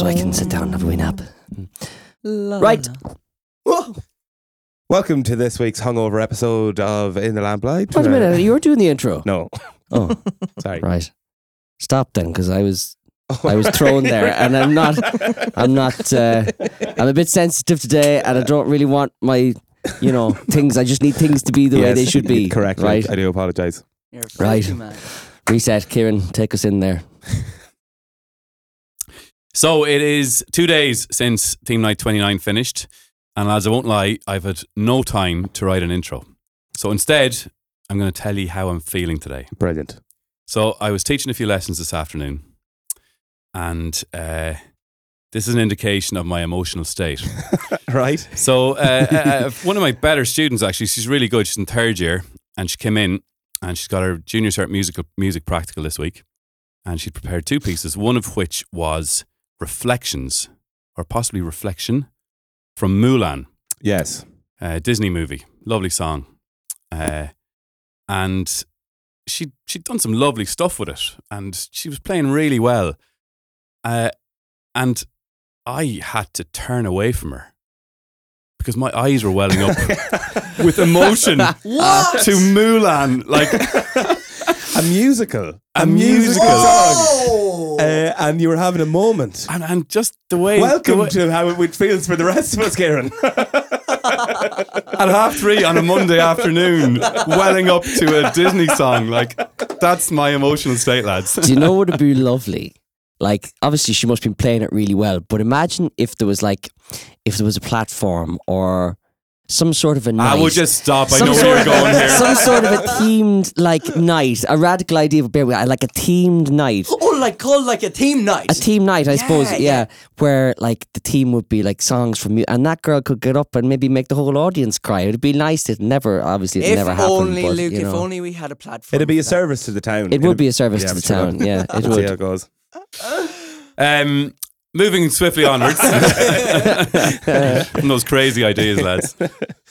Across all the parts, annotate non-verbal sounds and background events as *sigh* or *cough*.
so I can sit down and have a wee nap. Right. Welcome to this week's hungover episode of In the Lamplight. Wait a minute, you're doing the intro. No, *laughs* Oh, *laughs* sorry. right. Stop then, because I was I was thrown there, and I'm not. *laughs* I'm not. Uh, I'm a bit sensitive today, and I don't really want my, you know, things. I just need things to be the way they should be. Correct. Right. I do apologise. You're Right. man. Reset, Kieran. Take us in there. So it is two days since Theme Night 29 finished. And as I won't lie, I've had no time to write an intro. So instead, I'm going to tell you how I'm feeling today. Brilliant. So I was teaching a few lessons this afternoon. And uh, this is an indication of my emotional state. *laughs* right. So uh, uh, uh, one of my better students, actually, she's really good. She's in third year, and she came in and she's got her junior cert musical music practical this week, and she prepared two pieces. One of which was reflections, or possibly reflection, from Mulan, Yes. a Disney movie. Lovely song, uh, and she she'd done some lovely stuff with it, and she was playing really well. Uh, and I had to turn away from her because my eyes were welling up *laughs* with emotion What? to Mulan. Like, A musical. A musical. song. Uh, and you were having a moment. and, and just the way. the Welcome way- to how it feels for the rest of us, Kieran. *laughs* at half three on a Monday afternoon, welling up to a Disney song. Like, that's my emotional state, lads. Do you know what would be lovely? Like, obviously, she must have been playing it really well. But imagine if there was like, if there was a platform or some sort of a night. I will just stop. I some know sort where you're going here. Some sort of a themed like night, a radical idea of bear with- like a themed night. oh, like called like a team night. A team night, I suppose, Yeah, yeah, yeah. where like the team would be like songs from you, and that girl could get up and maybe make the whole audience cry. It'd be nice. It never, obviously, it if never happened. If only, but, Luke, you if only we had a platform. It'd be a that. service to the town. It would be a service to I'm the sure. town. Yeah, it *laughs* Let's see how would. it goes. *laughs* Um, moving swiftly onwards *laughs* from those crazy ideas, lads.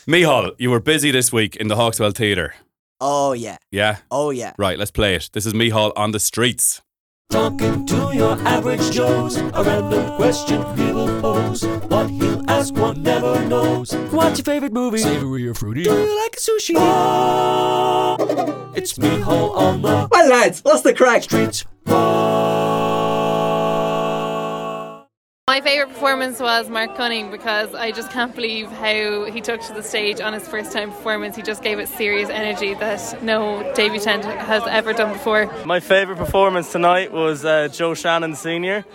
Mihal, you were busy this week in the Hawk's Well Theatre. Oh yeah. Yeah? Oh yeah. Right, let's play it. This is Mihal on the streets. Talking to your average Joes, a random question he will pose. What he'll ask, one never knows. What's your favorite movie? Savory or fruity? Do you like sushi? Oh, it's Mihal on the Well, lads, what's the crack? streets. My favourite performance was Mark Cunning because I just can't believe how he took to the stage on his first time performance. He just gave it serious energy that no debutant has ever done before. My favourite performance tonight was uh, Joe Shannon Senior.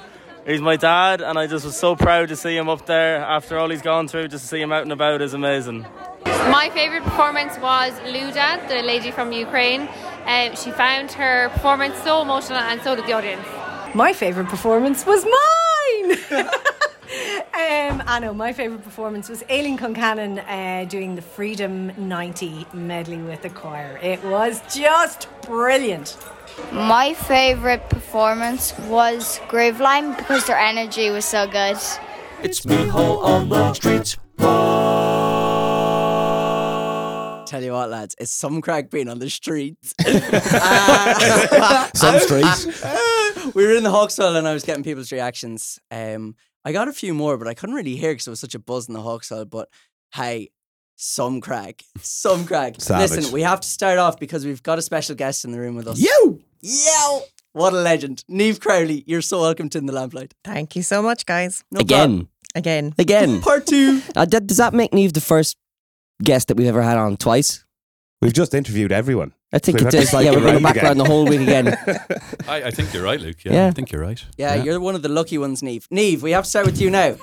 He's my dad, and I just was so proud to see him up there after all he's gone through. Just to see him out and about is amazing. My favourite performance was Luda, the lady from Ukraine. Um, she found her performance so emotional, and so did the audience. My favourite performance was mine. *laughs* um, I know my favourite performance was Aileen Concannon uh, doing the Freedom 90 medley with the choir. It was just brilliant. My favourite performance was Graveline because their energy was so good. It's Mihal on the streets. Tell you what, lads, it's some crack being on the streets. *laughs* *laughs* Some streets. *laughs* we were in the Hawk's Well and I was getting people's reactions. Um, I got a few more, but I couldn't really hear because there was such a buzz in the Hawk's Well. But hey, some crack, some crack. Savage. Listen, we have to start off because we've got a special guest in the room with us. You! Yo! What a legend. Neve Crowley, you're so welcome to In the Lamplight. Thank you so much, guys. No Again, Again. again. *laughs* Part two. Uh, d- does that make Neve the first guest that we've ever had on twice? We've just interviewed everyone. I think We've it had to does. Yeah, we're going round back again. around the whole week again. *laughs* I, I think you're right, Luke. Yeah, Yeah. I think you're right. Yeah, you're one of the lucky ones, Neve. Neve, we have to start with you now.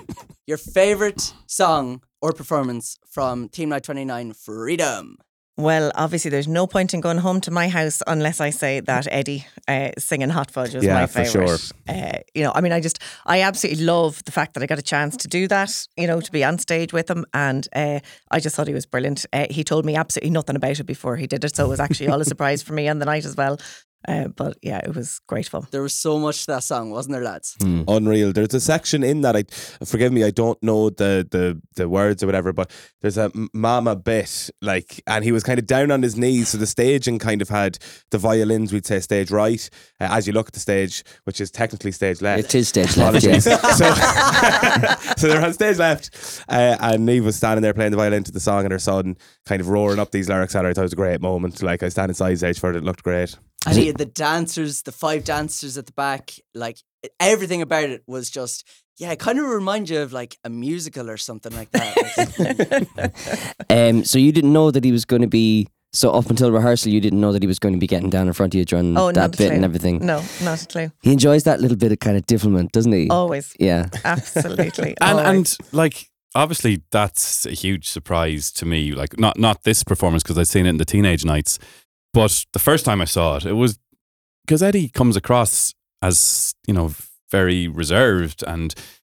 Your favourite song or performance from Theme Night 29 Freedom. Well, obviously, there's no point in going home to my house unless I say that Eddie uh, singing Hot Fudge was Yeah, my for favourite. sure. Uh, you know, I mean, I just, I absolutely love the fact that I got a chance to do that, you know, to be on stage with him. And uh, I just thought he was brilliant. Uh, he told me absolutely nothing about it before he did it. So it was actually all a surprise for me on the night as well. Uh, but yeah, it was great fun. There was so much to that song, wasn't there, lads? Hmm. Unreal. There's a section in that I forgive me, I don't know the the the words or whatever, but there's a mama bit like, and he was kind of down on his knees, so the staging kind of had the violins. We'd say stage right uh, as you look at the stage, which is technically stage left. It is stage left, Apologies. yes. *laughs* so, *laughs* so they're on stage left, uh, and Neve was standing there playing the violin to the song, and her son kind of roaring up these lyrics at her. I thought it was a great moment. Like I was standing side stage for it, it looked great. And he had the dancers, the five dancers at the back. Like everything about it was just, yeah, it kind of remind you of like a musical or something like that. *laughs* Um, so you didn't know that he was going to be. So up until rehearsal, you didn't know that he was going to be getting down in front of you during Oh, that not a bit clue. and everything. No, not a clue. He enjoys that little bit of kind of devilment, doesn't he? Always. Yeah. Absolutely. *laughs* and always. and like obviously that's a huge surprise to me. Like not not this performance because I'd seen it in the teenage nights, but the first time I saw it, it was because Eddie comes across as you know very reserved and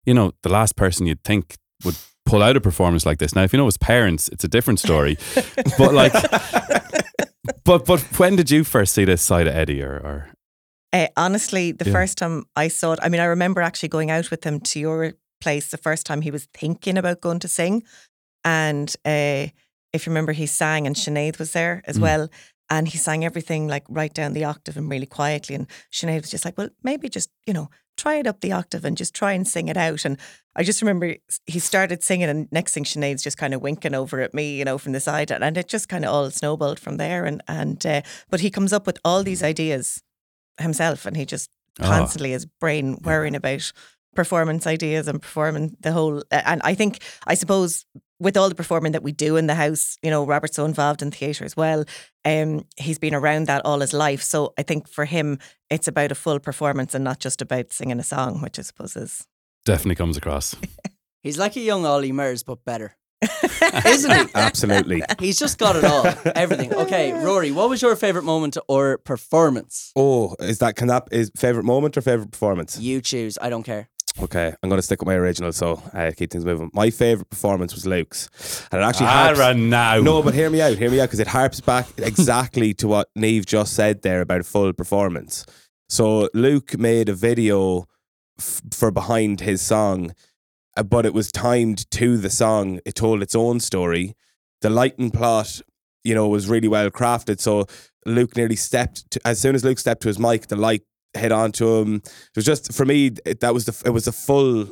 you know the last person you'd think would pull out a performance like this. Now, if you know his parents, it's a different story. *laughs* but like, but but when did you first see this side of Eddie? Or, or Uh, honestly, the Yeah. first time I saw it, I mean, I remember actually going out with him to your place the first time he was thinking about going to sing. And uh, if you remember, he sang and Sinead was there as Mm. well. And he sang everything like right down the octave and really quietly. And Sinead was just like, well, maybe just, you know, try it up the octave and just try and sing it out. And I just remember he started singing, and next thing Sinead's just kind of winking over at me, you know, from the side. And it just kind of all snowballed from there. And, and uh, but he comes up with all these ideas himself and he just Ah. constantly his brain worrying about performance ideas and performing the whole and I think I suppose with all the performing that we do in the house, you know, Robert's so involved in theatre as well. Um, he's been around that all his life. So I think for him it's about a full performance and not just about singing a song, which I suppose is definitely comes across. *laughs* He's like a young Ollie Murs, but better. *laughs* Isn't he? Absolutely. He's just got it all. Everything. *laughs* Okay, Rory, what was your favourite moment or performance? Oh, is that can that is favorite moment or favorite performance? You choose. I don't care. Okay, I'm going to stick with my original, so uh, keep things moving. My favorite performance was Luke's, and it actually harps, now. no, but hear me out, hear me out, because it harps back *laughs* exactly to what Neve just said there about a full performance. So Luke made a video f- for behind his song, uh, but it was timed to the song. It told its own story. The lighting plot, you know, was really well crafted. So Luke nearly stepped to, as soon as Luke stepped to his mic, the light hit onto him. It was just for me. It, that was the it was the full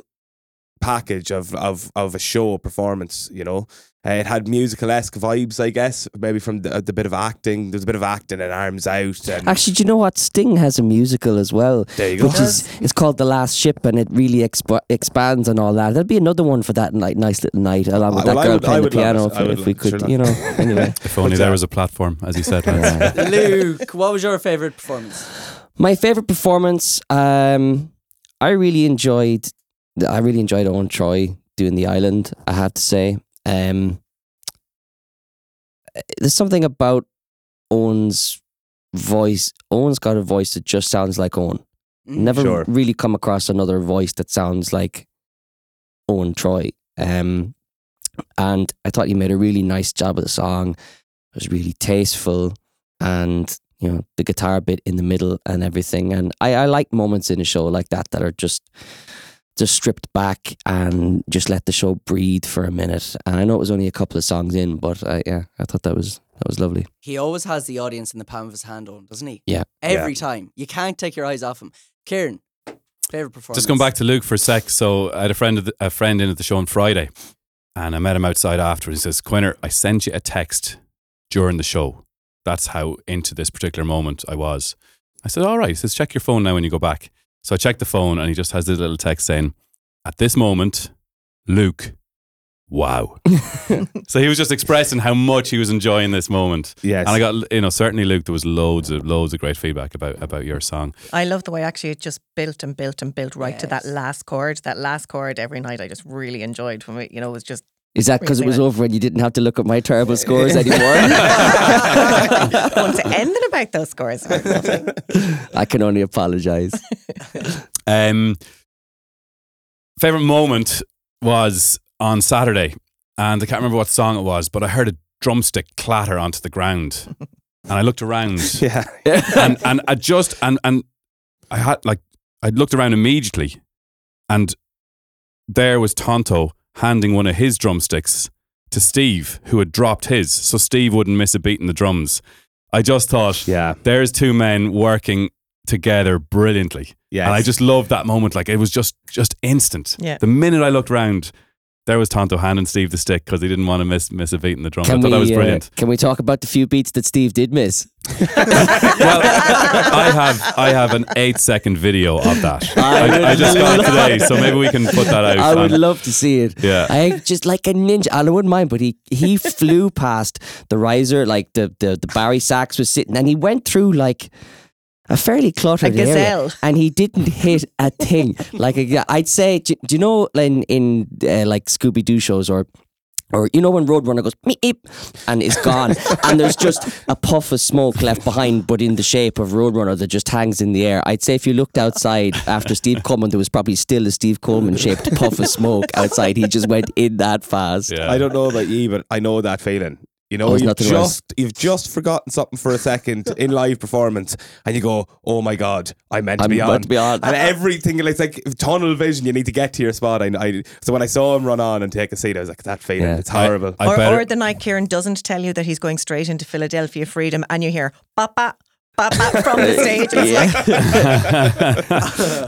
package of of of a show performance. You know, uh, it had musical esque vibes, I guess, maybe from the, the bit of acting. There's a bit of acting and arms out. And Actually, do you know what? Sting has a musical as well. There you go. Which is it's called The Last Ship, and it really exp- expands on all that. There'd be another one for that night, nice little night, along with that well, I girl would- playing the piano. If, if we could, sure you know. *laughs* Anyway, If only there was a platform, as you said. *laughs* Luke, what was your favourite performance? My favorite performance. Um, I really enjoyed. I really enjoyed Owen Troy doing the island. I have to say. Um, there's something about Owen's voice. Owen's got a voice that just sounds like Owen. Mm. Never Sure. really come across another voice that sounds like Owen Troy. Um, and I thought he made a really nice job of the song. It was really tasteful, and you know the guitar bit in the middle and everything. And I, I like moments in a show like that that are just just stripped back and just let the show breathe for a minute. And I know it was only a couple of songs in, but I, yeah, I thought that was that was lovely. He always has the audience in the palm of his hand on, doesn't he? Yeah. Every time. You can't take your eyes off him. Kieran, favourite performance? Just going back to Luke for a sec. So I had a friend, of the, a friend in at the show on Friday, and I met him outside afterwards. He says, "Quinner, I sent you a text during the show. That's how into this particular moment I was." I said, "All right." He says, "Check your phone now when you go back." So I checked the phone, and he just has this little text saying, "At this moment, Luke." Wow. *laughs* so he was just expressing how much he was enjoying this moment. yes, And I got, you know, certainly Luke, there was loads of loads of great feedback about about your song. I love the way actually it just built and built and built right to that last chord. That last chord every night I just really enjoyed from it. You know, it was just Is that because it was over and you didn't have to look at my terrible *laughs* scores anymore? going to anything about those scores. *laughs* I can only apologize. *laughs* Um, favorite moment was on Saturday, and I can't remember what song it was, but I heard a drumstick clatter onto the ground, and I looked around. Yeah. and and I just and and I had like I looked around immediately, and there was Tonto handing one of his drumsticks to Steve, who had dropped his, so Steve wouldn't miss a beat in the drums. I just thought, Yeah. there's two men working together brilliantly. Yes. And I just loved that moment. Like it was just just instant. Yeah. The minute I looked round, there was Tonto handing Steve the stick because he didn't want to miss miss a beat in the drum. I thought we, that was uh, brilliant. can we talk about the few beats that Steve did miss? *laughs* well, I have I have an eight second video of that. *laughs* I I, I just got it today, so maybe we can put that *laughs* out. I would on- love to see it. Yeah. I just like a ninja. I wouldn't mind, but he he flew past the riser, like the the the Barry Sachs was sitting, and he went through like a fairly cluttered A area, gazelle. and he didn't hit a thing. *laughs* like a, I'd say, do, do you know in in uh, like Scooby Doo shows or. Or you know when Roadrunner goes meep, meep, and is gone, *laughs* and there's just a puff of smoke left behind, but in the shape of Roadrunner that just hangs in the air. I'd say if you looked outside after Steve Coleman, there was probably still a Steve Coleman shaped puff of smoke outside. He just went in that fast. Yeah. I don't know about you, but I know that feeling. You know, Oh, you've nothing worse. just you've just forgotten something for a second in live performance, and you go, "Oh my god, I meant to I'm be meant on." to be on. and everything it's like tunnel vision. You need to get to your spot. I, I so when I saw him run on and take a seat, I was like, "That feeling, Yeah. it's horrible." I or, better, or the night Kieran doesn't tell you that he's going straight into Philadelphia Freedom and you hear papa papa from the *laughs* stage. It's like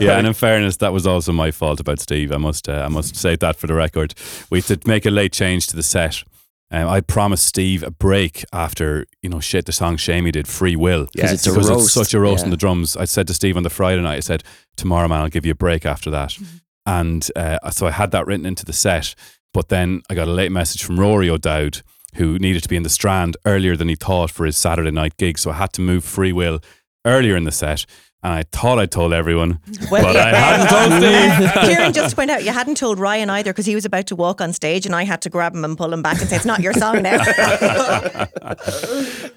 *laughs* yeah, and in fairness, that was also my fault about Steve. I must, uh, I must say that for the record. We had to make a late change to the set. Um, I promised Steve a break after you know shit the song Shamey did Free Will Yes. it's a because roast. it's such a roast Yeah. in the drums. I said to Steve on the Friday night, I said tomorrow, man, I'll give you a break after that, and uh, so I had that written into the set. But then I got a late message from Rory O'Dowd who needed to be in the Strand earlier than he thought for his Saturday night gig, so I had to move Free Will earlier in the set. And I thought I told everyone, *laughs* Well, but I hadn't told *laughs* Steve. uh, Kieran just went out. You hadn't told Ryan either because he was about to walk on stage, and I had to grab him and pull him back and say, "It's not your song now." *laughs*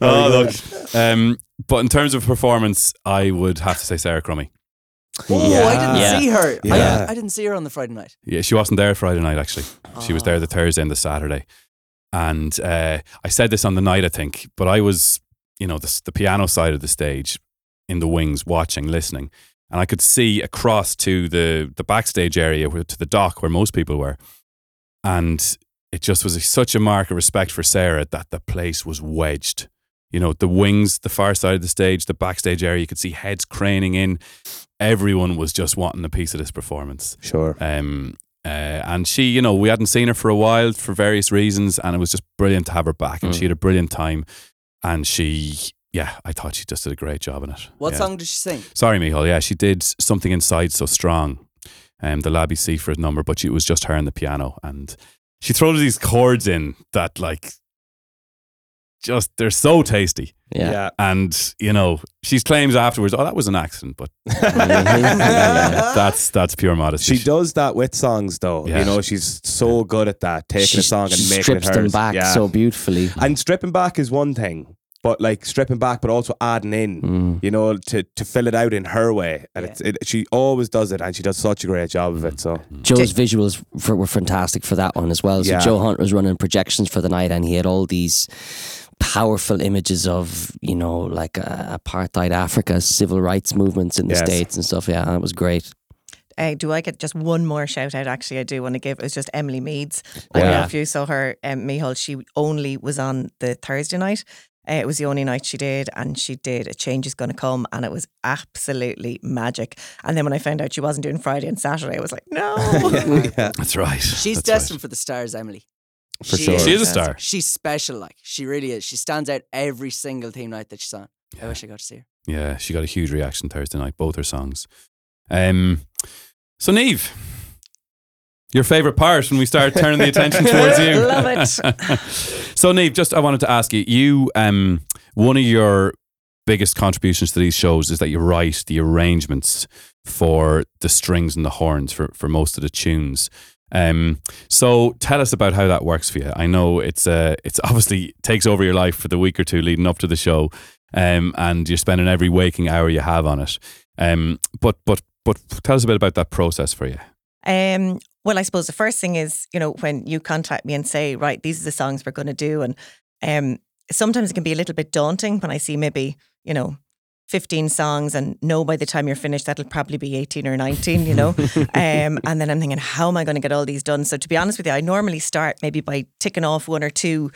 oh, look. Um, but in terms of performance, I would have to say Sarah Crummy. Oh, I didn't Yeah. see her. Yeah. I, I didn't see her on the Friday night. Yeah, she wasn't there Friday night, actually. She was there the Thursday and the Saturday. And uh, I said this on the night, I think, but I was, you know, the, the piano side of the stage in the wings, watching, listening. And I could see across to the, the backstage area, to the dock where most people were. And it just was a, such a mark of respect for Sarah that the place was wedged. You know, the wings, the far side of the stage, the backstage area, you could see heads craning in. Everyone was just wanting a piece of this performance. Sure. Um, uh, and she, you know, we hadn't seen her for a while for various reasons, and it was just brilliant to have her back. And Mm. she had a brilliant time. And she, yeah, I thought she just did a great job in it. What Yeah. song did she sing? Sorry, Mihal. Yeah, she did something inside so strong. Um, the Labi Siffre number, but it was just her and the piano, and she throws these chords in that like, just they're so tasty. Yeah. And you know, she claims afterwards, "Oh, that was an accident," but *laughs* that's that's pure modesty. She does that with songs, though. Yeah. You know, she's so good at that, taking She- a song and she making strips it them hers. back Yeah. so beautifully. and stripping back is one thing, but like stripping back, but also adding in, Mm. you know, to to fill it out in her way. And Yeah. it's it, she always does it, and she does such a great job of it. So Joe's visuals for, were fantastic for that one as well. So Yeah. Joe Hunt was running projections for the night, and he had all these powerful images of you know like uh, apartheid Africa, civil rights movements in the Yes. states and stuff. Yeah, that was great. Uh, do I get just one more shout out? Actually, I do want to give. It was just Emily Meads. I Yeah. don't know if you saw her, um, Mihal. She only was on the Thursday night. Uh, it was the only night she did, and she did A Change Is Gonna Come, and it was absolutely magic. And then when I found out she wasn't doing Friday and Saturday, I was like, no. *laughs* yeah, That's right. She's That's destined right. for the stars, Emily. For sure. She is a star. She's special, like she really is. She stands out every single team night that she's on. I wish I got to see her. Yeah, she got a huge reaction Thursday night, both her songs. Um, so, Neve, your favourite part when we start turning the attention towards you. *laughs* Love it. *laughs* so, Neve, just I wanted to ask you, you, um, one of your biggest contributions to these shows is that you write the arrangements for the strings and the horns for, for most of the tunes. Um, so tell us about how that works for you. I know it's uh, it's obviously takes over your life for the week or two leading up to the show, um, and you're spending every waking hour you have on it. Um, but but but tell us a bit about that process for you. Um, well, I suppose the first thing is, you know, when you contact me and say, right, these are the songs we're going to do, and um, sometimes it can be a little bit daunting when I see maybe, you know, 15 songs and know by the time you're finished that'll probably be 18 or 19 you know? *laughs* Um, and then i'm thinking how am i going to get all these done? So to be honest with you i normally start maybe by ticking off one or two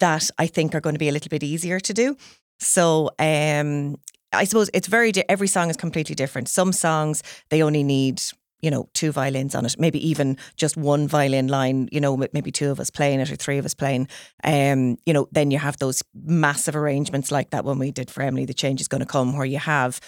that i think are going to be a little bit easier to do. So um, i suppose it's very di- every song is completely different. Some songs they only need you know, two violins on it, maybe even just one violin line, you know, maybe two of us playing it or three of us playing. Um, you know, then you have those massive arrangements like that one we did for Emily, The Change is Going to Come, where you have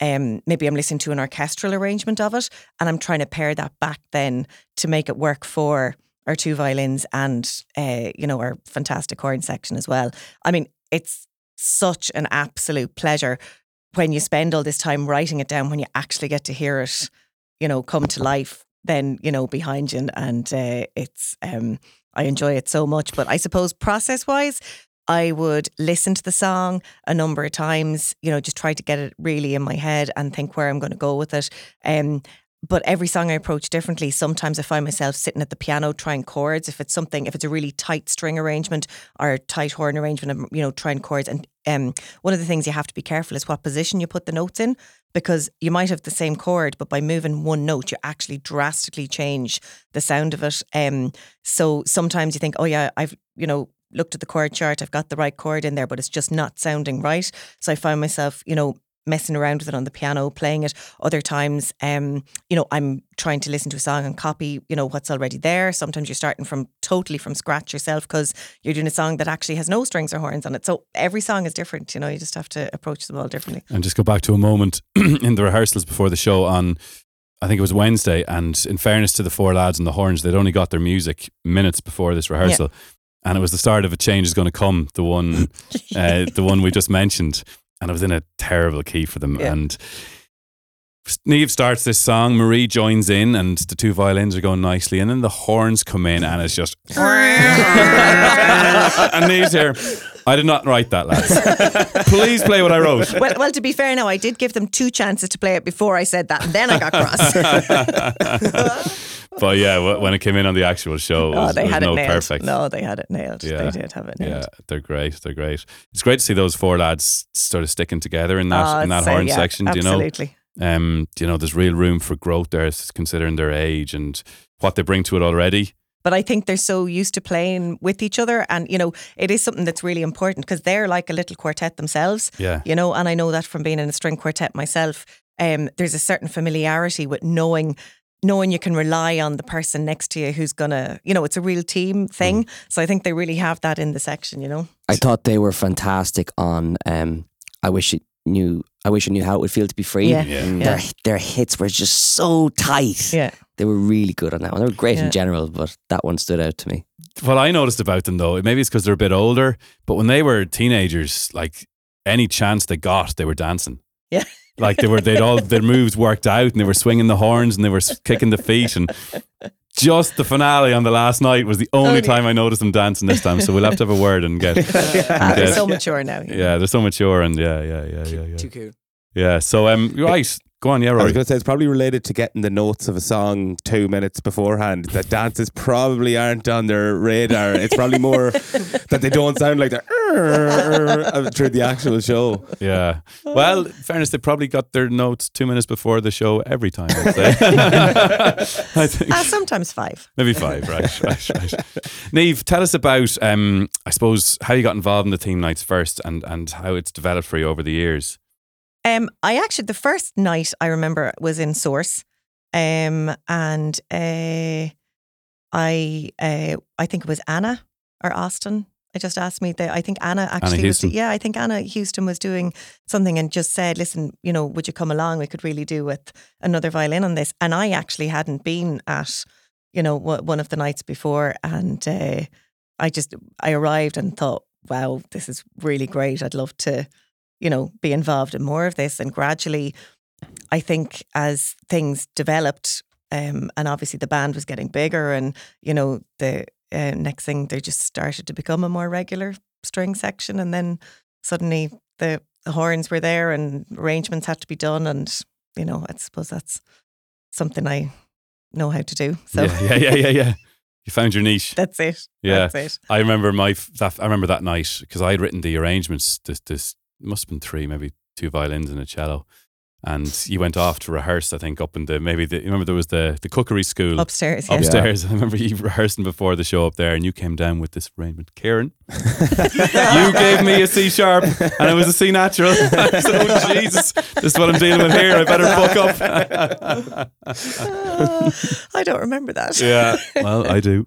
um, maybe I'm listening to an orchestral arrangement of it and I'm trying to pair that back then to make it work for our two violins and, uh, you know, our fantastic horn section as well. I mean, it's such an absolute pleasure when you spend all this time writing it down, when you actually get to hear it you know, come to life then, you know, behind you. And, uh, it's, um, I enjoy it so much. But I suppose process wise, I would listen to the song a number of times, you know, just try to get it really in my head and think where I'm going to go with it. Um, but every song I approach differently. Sometimes I find myself sitting at the piano trying chords. If it's something, if it's a really tight string arrangement or tight horn arrangement, I'm, you know, trying chords. And um, one of the things you have to be careful is what position you put the notes in, because you might have the same chord, but by moving one note, you actually drastically change the sound of it. Um, so sometimes you think, oh yeah, I've, you know, looked at the chord chart, I've got the right chord in there, but it's just not sounding right. So I find myself, you know, messing around with it on the piano, playing it. Other times, um, you know, I'm trying to listen to a song and copy, you know, what's already there. Sometimes you're starting from totally from scratch yourself because you're doing a song that actually has no strings or horns on it. So every song is different, you know, you just have to approach them all differently. And just go back to a moment *clears throat* in the rehearsals before the show on, I think it was Wednesday. And in fairness to the four lads and the horns, they'd only got their music minutes before this rehearsal. And it was the start of a change is going to come, the one, *laughs* uh, the one we just mentioned. And I was in a terrible key for them. Yeah. And Neve starts this song, Marie joins in, and the two violins are going nicely. And then the horns come in, and it's just. *laughs* and Neve's here. I did not write that, lads. Please play what I wrote. well, well, to be fair, now I did give them two chances to play it before I said that, and then I got cross. *laughs* But yeah, when it came in on the actual show, it was, oh, they it had no it nailed. perfect. No, they had it nailed. Yeah. They did have it nailed. Yeah, they're great. They're great. It's great to see those four lads sort of sticking together in that Oh, in that horn yeah, section. Do you know? absolutely. Um, you know, there's real room for growth there, considering their age and what they bring to it already. But I think they're so used to playing with each other. And, you know, it is something that's really important because they're like a little quartet themselves, Yeah. you know, and I know that from being in a string quartet myself. Um, there's a certain familiarity with knowing knowing you can rely on the person next to you who's gonna you know it's a real team thing so i think they really have that in the section you know I thought they were fantastic on. Um, I wish it knew. I wish I knew how it would feel to be free. Yeah. Yeah. Mm, Yeah. Their their hits were just so tight. yeah They were really good on that one. They were great Yeah. in general, but that one stood out to me. What I noticed about them though, maybe it's because they're a bit older, but when they were teenagers, like any chance they got, they were dancing. Yeah. Like they were, they'd all their moves worked out, and they were swinging the horns, and they were kicking the feet, and just the finale on the last night was the only Only- time I noticed them dancing this time. So we'll have to have a word and get. *laughs* Ah, they're Yes. so mature now Yeah, they're so mature, and yeah, yeah, yeah, yeah, yeah. Too cool. Yeah. So um, right, go on, yeah, I was going to say it's probably related to getting the notes of a song two minutes beforehand. That dances probably aren't on their radar. It's probably more *laughs* that they don't sound like they're *laughs* through the actual show. Yeah. Well, in fairness, they probably got their notes two minutes before the show every time. I'd say. *laughs* I think ah, sometimes five maybe five. Right, right, right. Neve, tell us about, um, I suppose, how you got involved in the team nights first, and and how it's developed for you over the years. Um, I actually the first night I remember was in Source, um, and uh, I uh, I think it was Anna or Austin. I just asked me that. I think Anna actually was. Yeah, I think Anna Houston was doing something and just said, "Listen, you know, would you come along? We could really do with another violin on this." And I actually hadn't been at, you know, one of the nights before, and uh, I just I arrived and thought, "Wow, this is really great. I'd love to." You know, be involved in more of this. And gradually, I think as things developed, um, and obviously the band was getting bigger, and you know, the uh, next thing they just started to become a more regular string section, and then suddenly the, the horns were there, and arrangements had to be done, and you know, I suppose that's something I know how to do. So Yeah, yeah, yeah, yeah, yeah. You found your niche. *laughs* That's it. Yeah, That's it. I remember my that. I remember that night because I had written the arrangements. This this must have been three, maybe two violins and a cello, and you went off to rehearse. I think up in the maybe the. you Remember there was the the cookery school Upstairs, yeah. Upstairs. *laughs* I remember you rehearsing before the show up there, and you came down with this arrangement. *laughs* Kieran. you gave me a C sharp, and it was a C natural. *laughs* I said, "Oh Jesus, this is what I'm dealing with here. I better fuck up." I don't remember that. Yeah, well, I do.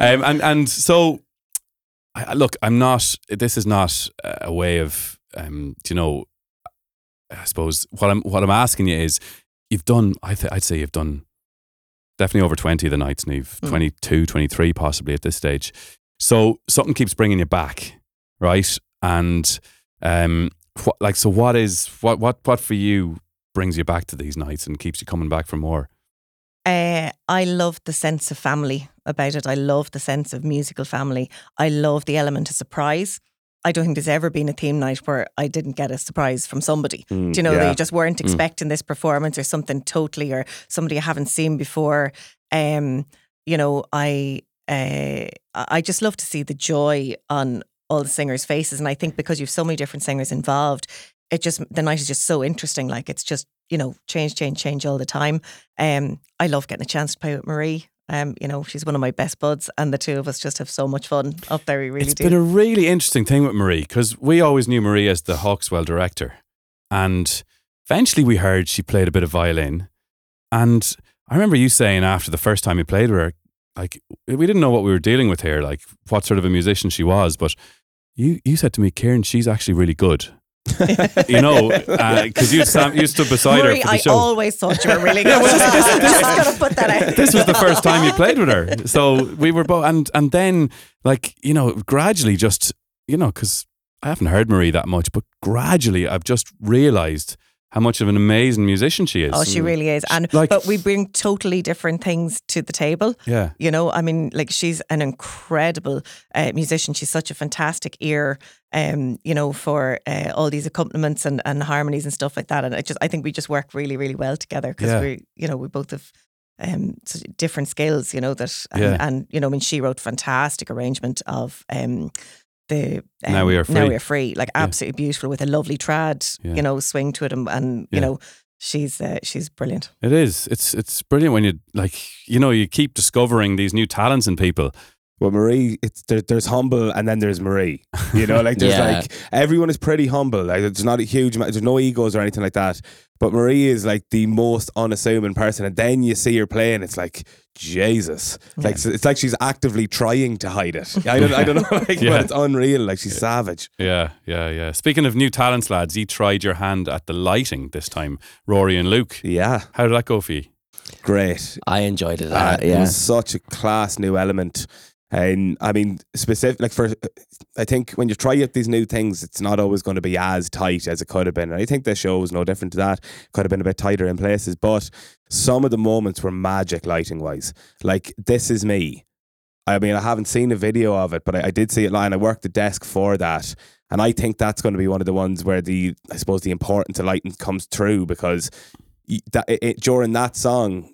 um, and and so, I, look, I'm not. This is not a way of, um, you know. I suppose what I'm what I'm asking you is, you've done. I th- I'd say you've done definitely over twenty of the nights, Neve. Mm. 22, 23 possibly at this stage. So something keeps bringing you back, right? And um, what like so? What is what what what for you brings you back to these nights and keeps you coming back for more? Uh, I love the sense of family about it. I love the sense of musical family. I love the element of surprise. I don't think there's ever been a theme night where I didn't get a surprise from somebody. Mm, Do you know that you just weren't Mm. expecting this performance or something totally or somebody you haven't seen before? Um, you know, I uh, I just love to see the joy on all the singers' faces, and I think because you've so many different singers involved, it just the night is just so interesting. Like it's just you know change, change, change all the time. Um, I love getting a chance to play with Marie. Um, you know, she's one of my best buds, and the two of us just have so much fun up there. We really It's do. been a really interesting thing with Marie because we always knew Marie as the Hawk's Well director. And eventually we heard she played a bit of violin. And I remember you saying after the first time you played with her, like, we didn't know what we were dealing with here, like what sort of a musician she was. But you, you said to me, Kieran, she's actually really good. *laughs* you know, uh, because you, stand- you stood beside her for the I show. always thought you were really *laughs* good. Yeah, well, this- *laughs* this- this- just gonna put that out. this was the first time you played with her. So we were both, and and then like you know, gradually just you know, because I haven't heard Marie that much, but gradually I've just realised how much of an amazing musician she is. Oh, she really is. And Like- but we bring totally different things to the table. Yeah. You know, I mean, like she's an incredible uh, musician. She's such a fantastic ear, um, you know, for uh, all these accompaniments and, and harmonies and stuff like that. And I just, I think we just work really, really well together because Yeah. we, you know, we both have um, such different skills. You know that, and, Yeah. and you know, I mean, she wrote fantastic arrangement of. Um, the um, Now We Are now Free. we are free, like Yeah. absolutely beautiful with a lovely trad, Yeah. you know, swing to it, and, and Yeah. you know, she's uh, she's brilliant. It is. It's it's brilliant when you like you know you keep discovering these new talents in people. Well, Marie, it's there, there's humble and then there's Marie. You know, like there's *laughs* Yeah. like everyone is pretty humble. Like there's not a huge amount, there's no egos or anything like that. But Marie is like the most unassuming person, and then you see her playing, it's like Jesus. Like it's like she's actively trying to hide it. I don't, I don't know, *laughs* like, Yeah. but it's unreal. Like she's savage. Yeah, yeah, yeah. Speaking of new talents, lads, you tried your hand at the lighting this time, Rory and Luke. Yeah, How did that go for you? great. I enjoyed it. Uh, Uh, It was such a class new element. And I mean, specific like for, I think when you try out these new things, it's not always going to be as tight as it could have been. And I think this show was no different to that. Could have been a bit tighter in places, but some of the moments were magic lighting wise. Like this is me. I mean, I haven't seen a video of it, but I, I did see it live. I worked the desk for that, and I think that's going to be one of the ones where the I suppose the importance of lighting comes through because that it, it- during that song,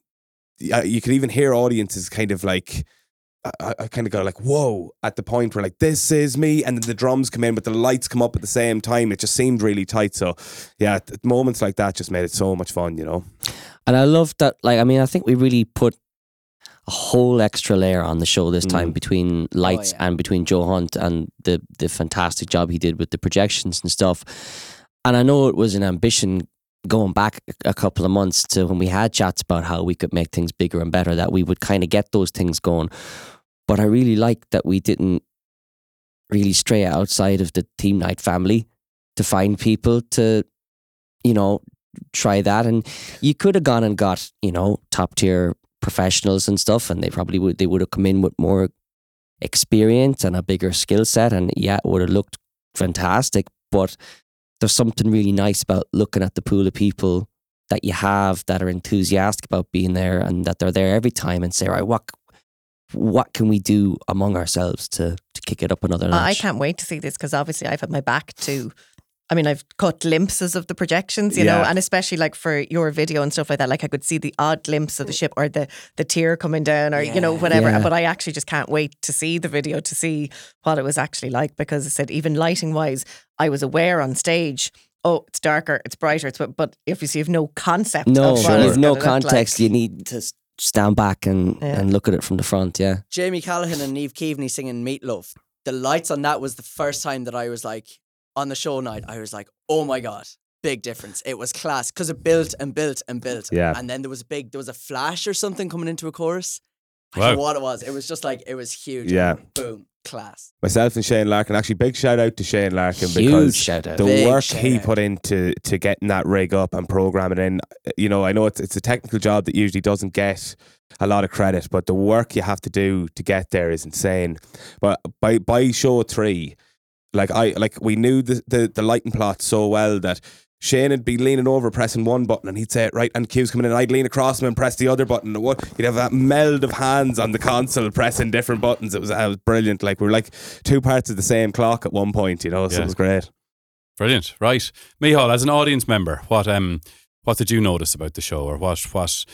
y- uh, you could even hear audiences kind of like. I, I kind of go like, whoa, at the point where like, this is me. And then the drums come in, but the lights come up at the same time. It just seemed really tight. So, yeah, th- moments like that just made it so much fun, you know? And I love that. Like, I mean, I think we really put a whole extra layer on the show this time Mm. between lights yeah. and between Joe Hunt and the the fantastic job he did with the projections and stuff. And I know it was an ambition going back a- a couple of months to when we had chats about how we could make things bigger and better, that we would kind of get those things going. But I really like that we didn't really stray outside of the team night family to find people to, you know, try that. And you could have gone and got, you know, top tier professionals and stuff, and they probably would they would have come in with more experience and a bigger skill set, and yeah, it would have looked fantastic. But there's something really nice about looking at the pool of people that you have that are enthusiastic about being there and that they're there every time and say, right, what what can we do among ourselves to to kick it up another notch? I I can't wait to see this because obviously I've had my back to I mean, I've caught glimpses of the projections, you know, and especially like for your video and stuff like that. Like I could see the odd glimpse of the ship or the the tear coming down, or you know whatever. Yeah. But I actually just can't wait to see the video to see what it was actually like because I said even lighting wise, I was aware on stage. Oh, it's darker, it's brighter, it's but, but if you see, you've no concept. No, of you what it's have no context. Like. You need to s- stand back and, Yeah. and look at it from the front. Yeah. Jamie Callahan and Neve Keaveney singing Meat Loaf. The lights on that was the first time that I was like on the show night. I was like, oh my god, big difference. It was class because it built and built and built. Yeah. and then there was a big, there was a flash or something coming into a chorus. I Wow. don't know what it was. It was just like it was huge. Yeah. boom, class. Myself and Shane Larkin. Actually, big shout out to Shane Larkin Huge because shout out. the Big work shout he out. put into to getting that rig up and programming in. Uh, you know, I know it's it's a technical job that usually doesn't get a lot of credit, but the work you have to do to get there is insane. But by by show three, like I like we knew the the, the lighting plot so well that. Shane would be leaning over, pressing one button, and he'd say it right, and cues coming in, and I'd lean across him and press the other button. And what you'd have that meld of hands on the console pressing different buttons. It was, it was brilliant. Like we were like two parts of the same clock at one point, you know. So Yeah. it was great. Brilliant. Right. Mihal, as an audience member, what um what did you notice about the show or what what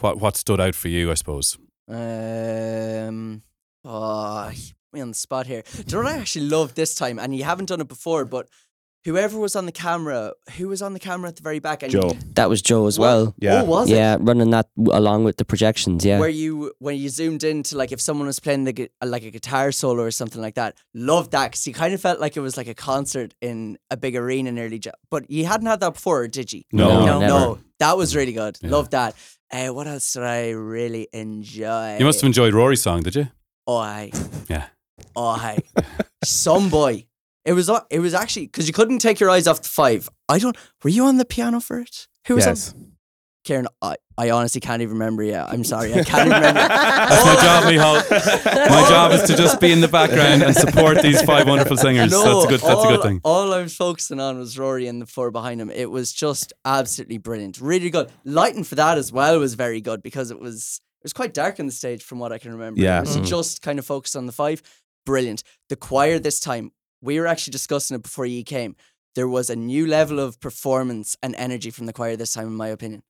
what what stood out for you, I suppose? Um, oh, you put me on the spot here. Do you know what I actually loved this time? And you haven't done it before, but whoever was on the camera, who was on the camera at the very back? And Joe. That was Joe as well. Yeah. Oh, was it? Yeah, running that w- along with the projections. Yeah. Where you when you zoomed into like if someone was playing the gu- like a guitar solo or something like that, loved that because you kind of felt like it was like a concert in a big arena nearly. Jo- but you hadn't had that before, did you? No. No, no, never. that was really good. Yeah. Loved that. Uh, what else did I really enjoy? You must have enjoyed Rory's song, did you? Oh, I. *laughs* Yeah. Oh, hey. Some boy. It was. uh, It was actually because you couldn't take your eyes off the five. I don't. Were you on the piano for it? Who was Yes. on? Kieran, I, I honestly can't even remember. Yeah, I'm sorry. I can't remember. *laughs* That's my job, Mihal. My job is to just be in the background and support these five wonderful singers. No, that's a good that's a good thing. All I was focusing on was Rory and the four behind him. It was just absolutely brilliant. Really good. Lighting for that as well was very good because it was it was quite dark on the stage from what I can remember. Yeah. It was Mhm. just kind of focused on the five. Brilliant. The choir this time, we were actually discussing it before you came. There was a new level of performance and energy from the choir this time, in my opinion.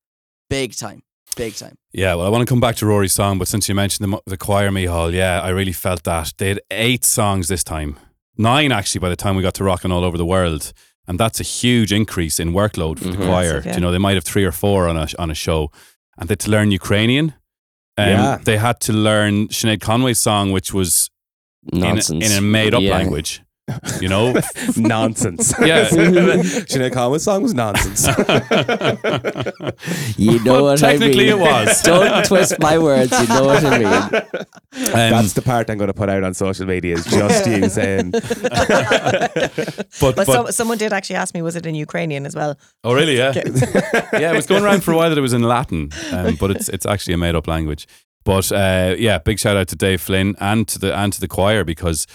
Big time. Big time. Yeah, well, I want to come back to Rory's song, but since you mentioned the, mo- the choir, Mihal, yeah, I really felt that. They had eight songs this time. Nine, actually, by the time we got to Rocking All Over the World. And that's a huge increase in workload for the Mhm. choir. Massive, yeah. You know, they might have three or four on a, on a show. And they had to learn Ukrainian. Um, Yeah. They had to learn Sinead Conway's song, which was in, Nonsense. in a made up Yeah. language. You know? *laughs* nonsense. *laughs* Yeah. *laughs* Sinead Conway's song was nonsense. You know Well, what I mean. technically it was. Don't twist my words. You know what I mean. Um, That's the part I'm going to put out on social media. Is just you saying, but, But, but some, someone did actually ask me, was it in Ukrainian as well? Oh, really? Yeah. yeah, it was going around for a while that it was in Latin, um, but it's it's actually a made up language. But uh, yeah, big shout out to Dave Flynn and to the and to the choir because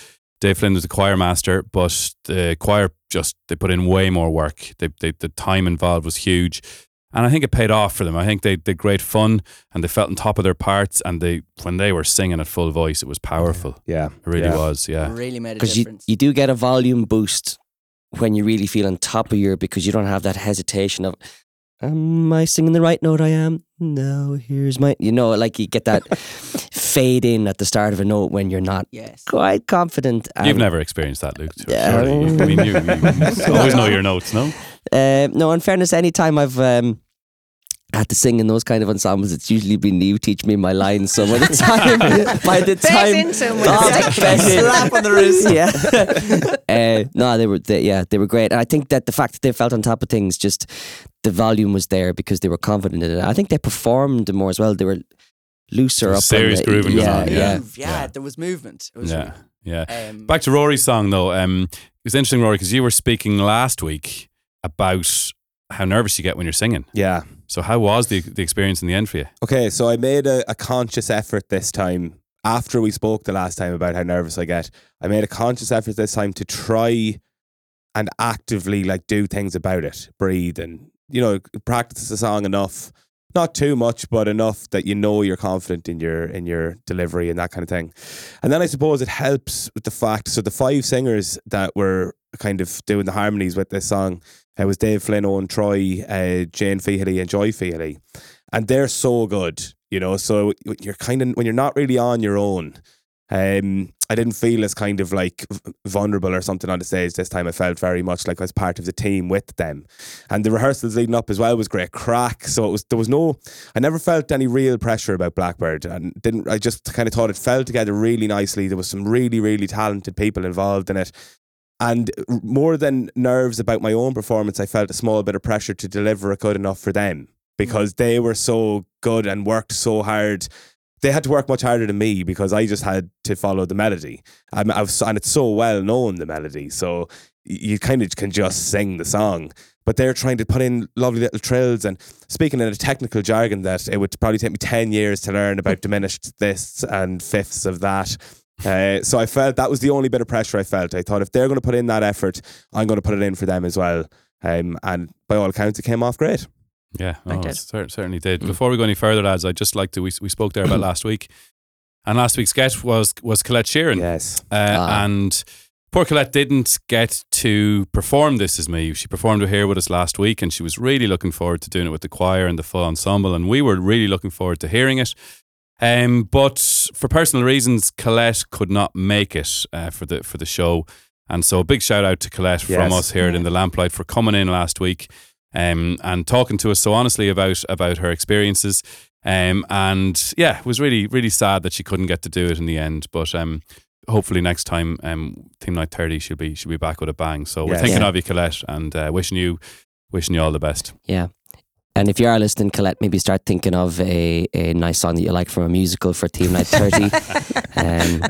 Dave Flynn was the choir master, but the choir just they put in way more work. They, they the time involved was huge. And I think it paid off for them. I think they did great fun and they felt on top of their parts. And they, when they were singing at full voice, it was powerful. yeah, It really yeah. was. Yeah. Really made a Because you, you do get a volume boost when you really feel on top of your because you don't have that hesitation of am I singing the right note I am? No, here's my you know, like you get that *laughs* fade in at the start of a note when you're not yes. quite confident. You've never experienced that, Luke. Yeah. Surely. I mean, you, you *laughs* always know your notes, no? Uh, no, in fairness, anytime I've um, had to sing in those kind of ensembles, it's usually been you teach me my lines. So by the *laughs* time, by the Bet time, into 'em with Oh, a stick. bet in. Slap on the wrist. *laughs* yeah. uh, no, they were, they, yeah, they were great, and I think that the fact that they felt on top of things, just the volume was there because they were confident in it. I think they performed more as well. They were looser up. was on serious the- grooving going yeah, on, yeah. Move, yeah, there was movement. It was Yeah. Yeah. Um, Back to Rory's song though. Um, it was interesting, Rory, because you were speaking last week about how nervous you get when you're singing. yeah. So how was the the experience in the end for you? Okay, so I made a, a conscious effort this time. After we spoke the last time about how nervous I get, I made a conscious effort this time to try and actively like do things about it, breathe and you know practice the song enough not too much, but enough that you know you're confident in your in your delivery and that kind of thing. And then I suppose it helps with the fact. So the five singers that were kind of doing the harmonies with this song, it was Dave Flynn, Owen Troy, uh, Jane Feely, and Joy Feely, and they're so good. You know, so you're kind of when you're not really on your own. Um, I didn't feel as kind of like vulnerable or something on the stage this time. I felt very much like I was part of the team with them, and the rehearsals leading up as well was great crack. So it was there was no, I never felt any real pressure about Blackbird, and didn't. I just kind of thought it fell together really nicely. There was some really really talented people involved in it. And more than nerves about my own performance, I felt a small bit of pressure to deliver it good enough for them because they were so good and worked so hard they had to work much harder than me because I just had to follow the melody. Um, I was, and it's so well known the melody, so you kind of can just sing the song. But they're trying to put in lovely little trills and speaking in a technical jargon that it would probably take me ten years to learn about diminished this and fifths of that. Uh, so I felt that was the only bit of pressure I felt. I thought if they're going to put in that effort, I'm going to put it in for them as well. Um, and by all accounts, it came off great. Yeah, I oh, did. it cer- certainly did. Before we go any further, lads, I'd just like to. We, we spoke there about *clears throat* last week, and last week's guest was was Colette Sheeran. Yes. Uh, Ah. And poor Colette didn't get to perform This Is Me. She performed it here with us last week and she was really looking forward to doing it with the choir and the full ensemble. And we were really looking forward to hearing it. Um, but for personal reasons, Colette could not make it uh, for the for the show. And so a big shout out to Colette from us here at In the Lamplight for coming in last week um, and talking to us so honestly about about her experiences. Um, and yeah, it was really, really sad that she couldn't get to do it in the end. But um, hopefully next time, um, Theme Night 30, she'll be she'll be back with a bang. So we're Yes. thinking Yeah. of you, Colette, and uh, wishing you wishing you all the best. Yeah. And if you are listening, Colette, maybe start thinking of a, a nice song that you like from a musical for Theme Night 30. *laughs* um,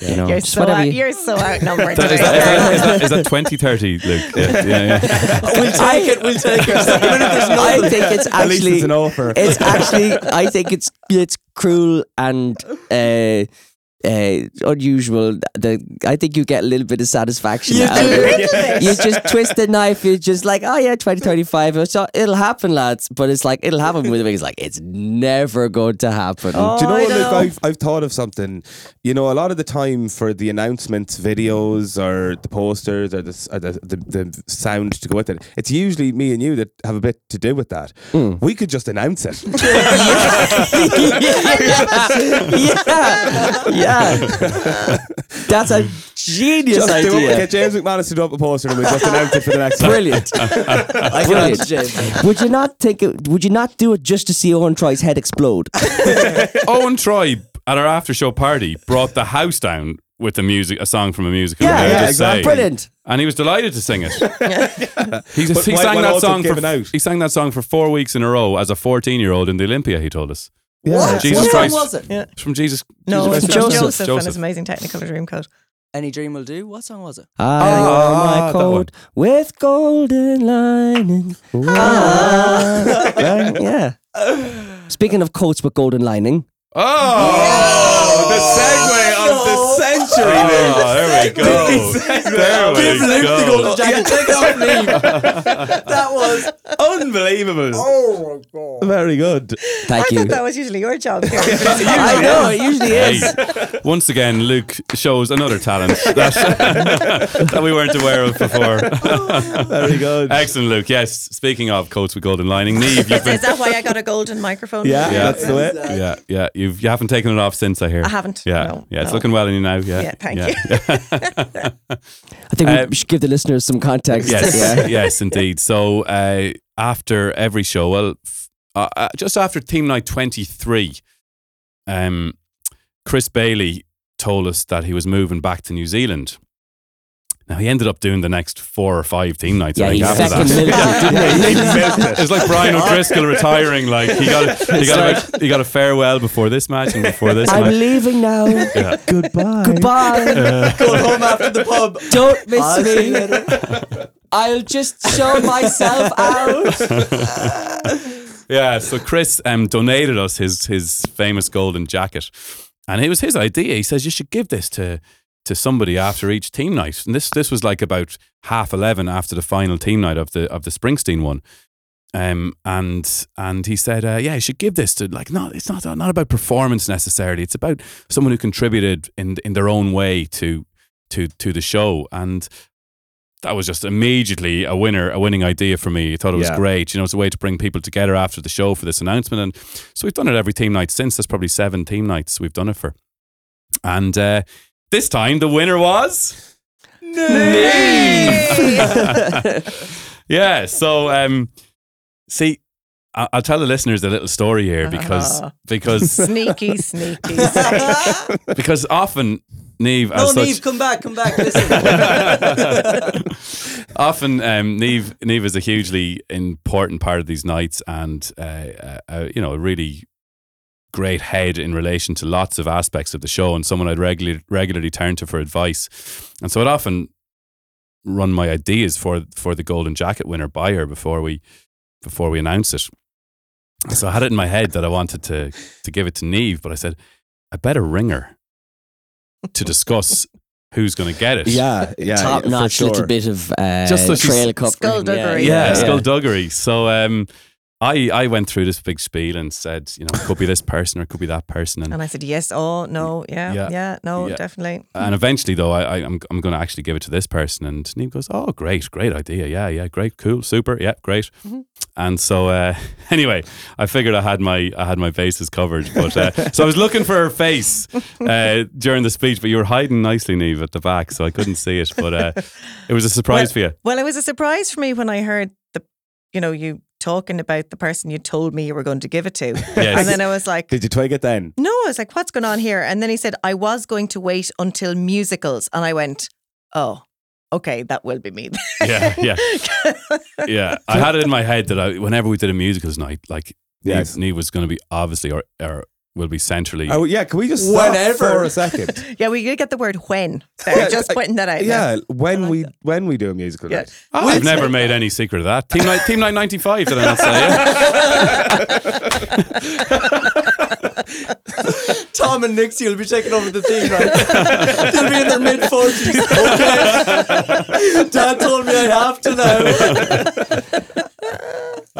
you know, You're just so, whatever out, you- you're so outnumbered. Is that, is today. that, is that, is that 2030, Luke? Yeah, yeah, yeah. *laughs* we'll take it. We'll take it. Even if there's no I think it's At least actually it's an offer. it's actually I think it's it's cruel and uh, uh, unusual. The I think you get a little bit of satisfaction You out do. of it. Little. *laughs* You just twist the knife. You're just like, oh yeah, twenty thirty five. So it'll happen, lads. But it's like it'll happen with me. It's like it's never going to happen. Oh, Do you know I what, Luke? know. I've, I've thought of something. You know, a lot of the time for the announcements, videos, or the posters, or the, or the, the, the sound to go with it, it's usually me and you that have a bit to do with that. Hmm. We could just announce it. *laughs* *laughs* Yeah. yeah, yeah. *laughs* That's a genius just do idea. Get James McManus to do up a poster and we just announce it for the next one. Brilliant. *laughs* I can Brilliant. answer James. Would you not think it? Would you not do it just to see Owen Troy's head explode? *laughs* Owen Troy at our after show party brought the house down with the music, a song from a musical. Yeah, yeah, exactly. say. Brilliant. And he was delighted to sing it. he, But he sang that song for he sang that song for four weeks in a row as a fourteen year old in the Olympia. He told us Yeah. Jesus what Christ. song was it? Yeah. It's from Jesus. No, Jesus it's Christ. from Joseph. Joseph, and his amazing Technicolor Dreamcoat. Any Dream Will Do. What song was it? I Ah, wore my coat with golden lining. Ah. *laughs* Right, yeah. Speaking of coats with golden lining, Oh, the segue of the century. Oh, there we go. There we Give we Luke the golden jacket. Take it off me. *laughs* That was Unbelievable. *laughs* oh my god. Very good. thank I you. thought that was usually your job. Karen. *laughs* I know it usually Hey, is. once again, Luke shows another talent *laughs* that, that we weren't aware of before. Very good. Excellent, Luke. Yes, speaking of coats with golden lining, Neve, you've Is, been is that why I got a golden microphone? Yeah, Yeah. that's the way. yeah, yeah. You've you haven't taken it off since I hear. I haven't, Yeah, no, yeah. It's no. looking well in you now. Yeah, Yeah, thank you. I think we Um, should give the listeners some context. yes, Yeah. yes, indeed. So uh, after every show, well, f- uh, uh, just after Theme Night twenty three, um, Chris Bailey told us that he was moving back to New Zealand. Now he ended up doing the next four or five theme nights. Yeah, I think after that. milked *laughs* it, didn't? *laughs* It's like Brian O'Driscoll retiring. Like he got a, he got a, he got a farewell before this match and before this I'm match. leaving now. Yeah. Goodbye. Goodbye. *laughs* Going home after the pub. Don't miss I'll me. Later. I'll just show myself *laughs* out. Yeah, so Chris um, donated us his his famous golden jacket, and it was his idea. He says you should give this to to somebody after each theme night, and this this was like about half eleven after the final theme night of the of the Springsteen one. Um, and and he said, uh, yeah, you should give this to like no, it's not not about performance necessarily. It's about someone who contributed in in their own way to to to the show. And that was just immediately a winner, a winning idea for me. I thought it was Yeah. great. You know, it's a way to bring people together after the show for this announcement. And so we've done it every theme night since. There's probably seven theme nights we've done it for. And uh, this time the winner was No *laughs* yeah. So, um, see, I- I'll tell the listeners a little story here because Ah. because Sneaky, sneaky. *laughs* because often Neve No, as such, come back, come back. Listen. *laughs* often um, Neve Neve is a hugely important part of these nights and uh, uh, uh, you know a really great head in relation to lots of aspects of the show and someone I'd regularly regularly turn to for advice and so I'd often run my ideas for for the golden jacket winner by her before we before we announce it so I had it in my head that I wanted to to give it to Neve but I said I better ring her to discuss who's going to get it Yeah, yeah, Top for notch sure. little bit of uh, Just so she's- trail covering. Skullduggery. yeah, Yeah. skullduggery. So um, I I went through this big spiel and said, you know, it could be this person or it could be that person, and And I said, yes, oh, no, yeah, Yeah. yeah, no, Yeah. definitely. and eventually though I, I I'm I'm going to actually give it to this person, and Neve goes, oh great, great idea, yeah, yeah, great, cool, super, yeah, great. Mhm. And so uh, *laughs* anyway, I figured I had my I had my bases covered, but uh, so I was looking for her face uh, during the speech, but you were hiding nicely, Neve, at the back, so I couldn't see it, but uh, it was a surprise for you. Well, it was a surprise for me when I heard the, you know, you talking about the person you told me you were going to give it to. Yes. And then I was like, Did you twig it then? no, I was like, what's going on here? And then he said, I was going to wait until musicals. And I went, oh, okay, that will be me. Yeah, yeah. *laughs* Yeah, I had it in my head that I, whenever we did a musicals night, like Yes. yes. Neve was going to be obviously or, or will be centrally. Oh yeah, can we just stop Whenever. for a second? *laughs* yeah, we did get the word when. *laughs* There, Yeah, just I- putting that out. yeah, there. when like we that. when we do a musical Yeah. night. Oh, I've never made any secret of that. Theme night, Theme night ninety five. Did I not say it? *laughs* Tom and Nixie will be taking over the theme, right? They'll be in their mid 40s. Okay. Dad told me I have to now.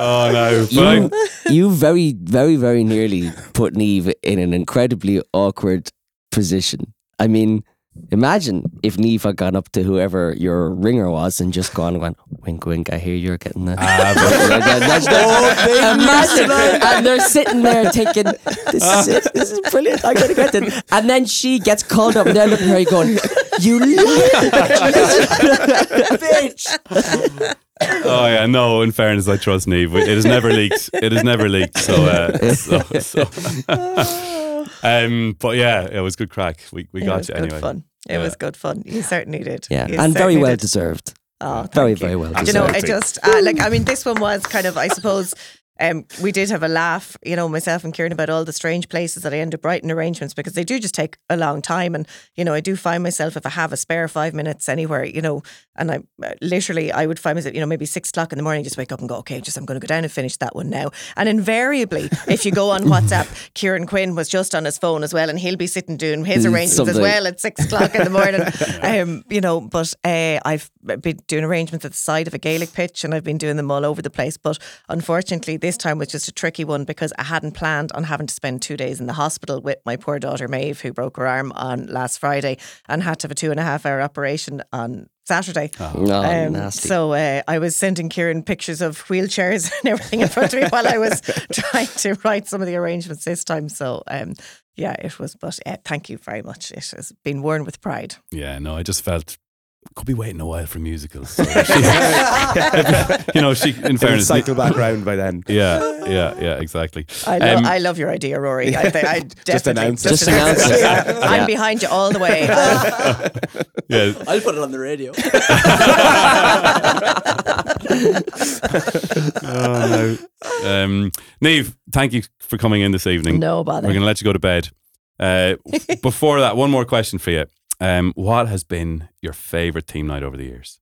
Oh no! You, you very, very, very nearly put Neve in an incredibly awkward position. I mean, imagine if Neve had gone up to whoever your ringer was and just gone, and went, wink, wink, I hear you're getting the. Ah, but- *laughs* Imagine, *laughs* and they're sitting there thinking, "This is it. This is brilliant. I'm gonna get it." And then she gets called up, and they're looking at her going, "You *laughs* Bitch. Oh yeah, no. In fairness, I trust Neve. It has never leaked. It has never leaked. So, uh, so, so. *laughs* um, but yeah, it was good crack. We we got It got was you good anyway. fun. It Yeah. was good fun. You certainly did. Yeah, You and very well did. deserved. Oh, Very, you. very well Do you know, I just uh, like. I mean, this one was kind of. I suppose um, we did have a laugh, you know, myself and Kieran about all the strange places that I end up writing arrangements because they do just take a long time. And you know, I do find myself if I have a spare five minutes anywhere, you know, and I uh, literally I would find myself, you know, maybe six o'clock in the morning, just wake up and go, okay, just I'm going to go down and finish that one now. And invariably, if you go on WhatsApp, *laughs* Kieran Quinn was just on his phone as well, and he'll be sitting doing his Mm, arrangements as well at six o'clock in the morning. *laughs* um, you know, but uh, I've been doing arrangements at the side of a Gaelic pitch and I've been doing them all over the place. But unfortunately, this time was just a tricky one because I hadn't planned on having to spend two days in the hospital with my poor daughter Maeve, who broke her arm on last Friday and had to have a two and a half hour operation on Saturday. Oh, Um, nasty. so uh, I was sending Kieran pictures of wheelchairs *laughs* and everything in front of me while I was *laughs* trying to write some of the arrangements this time. So um, yeah, it was. But uh, thank you very much. It has been worn with pride. Yeah, no, I just felt could be waiting a while for musicals. So she- *laughs* you know, she in It would fairness, cycle back round by then. yeah, yeah, yeah, exactly. I, lo- Um, I love your idea, Rory. I, I *laughs* Just definitely announce it. Just announce it. Yeah. Yeah. I'm behind you all the way. *laughs* Yeah, I'll put it on the radio. oh, no. Um, Neve, thank you for coming in this evening. no bother. We're going to let you go to bed. Uh, before that, one more question for you. Um, what has been your favourite theme night over the years?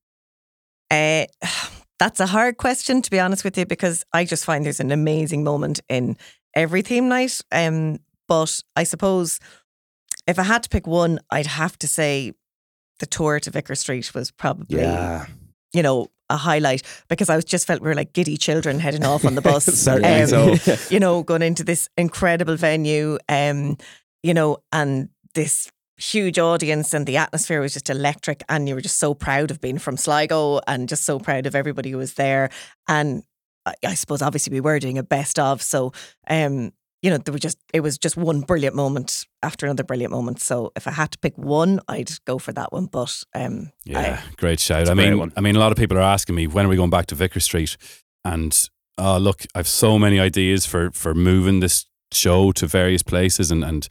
Uh, *sighs* that's a hard question, to be honest with you, because I just find there's an amazing moment in every theme night. Um, but I suppose if I had to pick one, I'd have to say the tour to Vicar Street was probably, Yeah. you know, a highlight because I was just felt we were like giddy children heading off on the bus. *laughs* Certainly so. You know, going into this incredible venue, um, you know, and this huge audience and the atmosphere was just electric and you were just so proud of being from Sligo and just so proud of everybody who was there. And I, I suppose obviously we were doing a best of. So um you know there were just it was just one brilliant moment after another brilliant moment. So if I had to pick one I'd go for that one. But um Yeah, great shout. It's a I great mean, one. I mean, a lot of people are asking me when are we going back to Vicar Street, and oh look, I've so many ideas for for moving this show to various places, and and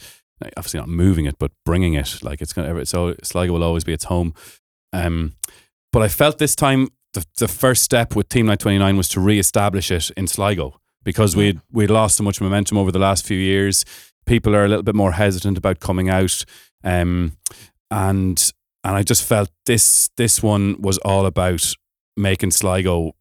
obviously not moving it, but bringing it. Like it's gonna, so Sligo will always be its home. Um, but I felt this time the the first step with Theme Night Twenty Nine was to re-establish it in Sligo because we would we'd lost so much momentum over the last few years. People are a little bit more hesitant about coming out, um, and and I just felt this this one was all about making Sligo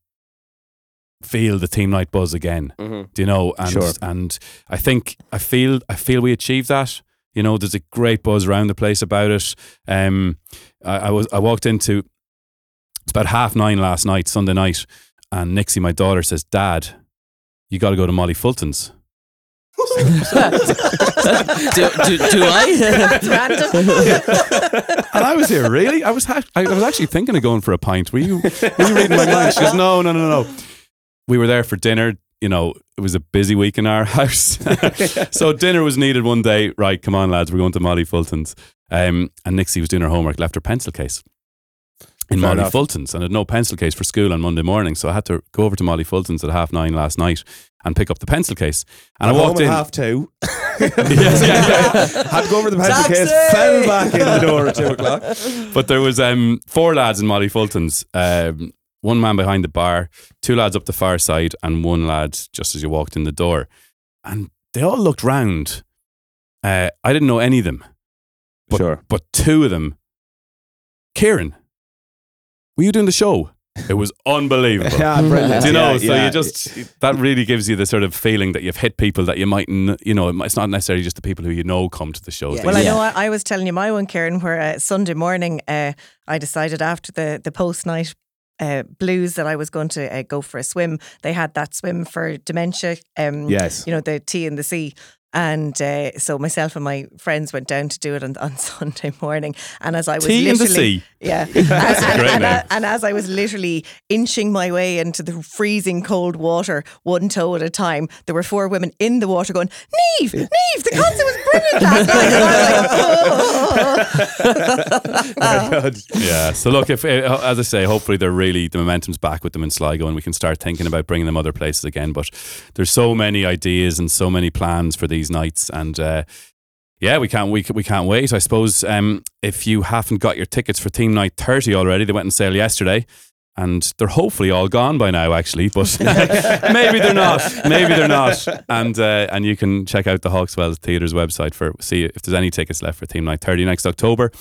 feel the theme night buzz again. Mhm. Do you know? And Sure. and I think I feel I feel we achieved that. You know, there's a great buzz around the place about it. Um, I, I was I walked into it's about half nine last night, Sunday night, and Nixie, my daughter, says, "Dad, you got to go to Molly Fulton's." *laughs* do, do, do I? That's random. *laughs* And I was here, really? I was ha- I was actually thinking of going for a pint. Were you, were you reading my mind? She goes, no, no, no, no. We were there for dinner. You know, it was a busy week in our *laughs* house. *laughs* so dinner was needed one day. Right, come on, lads, we're going to Molly Fulton's. Um, and Nixie was doing her homework, left her pencil case in Fair Molly enough. Fulton's and had no pencil case for school on Monday morning. So I had to go over to Molly Fulton's at half nine last night and pick up the pencil case. And I'm I walked home in. at half two. Yes, *laughs* yeah, yeah. Had to go over the pencil Taxi! case, fell back in the door at two o'clock. but there was um, four lads in Molly Fulton's. Um, one man behind the bar, two lads up the far side, and one lad just as you walked in the door. And they all looked round. Uh, I didn't know any of them, but, Sure. but two of them. Kieran, were you doing the show? It was *laughs* unbelievable. Yeah, brilliant. Do you know? Yeah, so yeah. you just that really gives you the sort of feeling that you've hit people that you might, n- you know, it's not necessarily just the people who you know come to the shows. Yeah. Well, I know I, I was telling you my one, Kieran, where uh, Sunday morning uh, I decided after the, the post night uh, blues that I was going to uh, go for a swim. They had that swim for dementia, um, Yes. you know, the T in the sea. And uh, so myself and my friends went down to do it on, on *laughs* Sunday morning. And as I was Tea in the literally, sea. yeah, *laughs* That's and, and, name. and as I was literally inching my way into the freezing cold water, one toe at a time, there were four women in the water going, "Neve, Neve, the concert was brilliant last night." And I was like, *laughs* "Oh." Very. Yeah. So look, if uh, as I say, hopefully they're really the momentum's back with them in Sligo, and we can start thinking about bringing them other places again. But there's so many ideas and so many plans for these nights, and uh, yeah, we can't we, we can't wait. I suppose um, if you haven't got your tickets for Theme Night 30 already, they went on sale yesterday. And they're hopefully all gone by now, actually, but *laughs* maybe they're not. Maybe they're not. And uh, and you can check out the Hawk's Well Theatre's website for see if there's any tickets left for Theme Night 30 next October.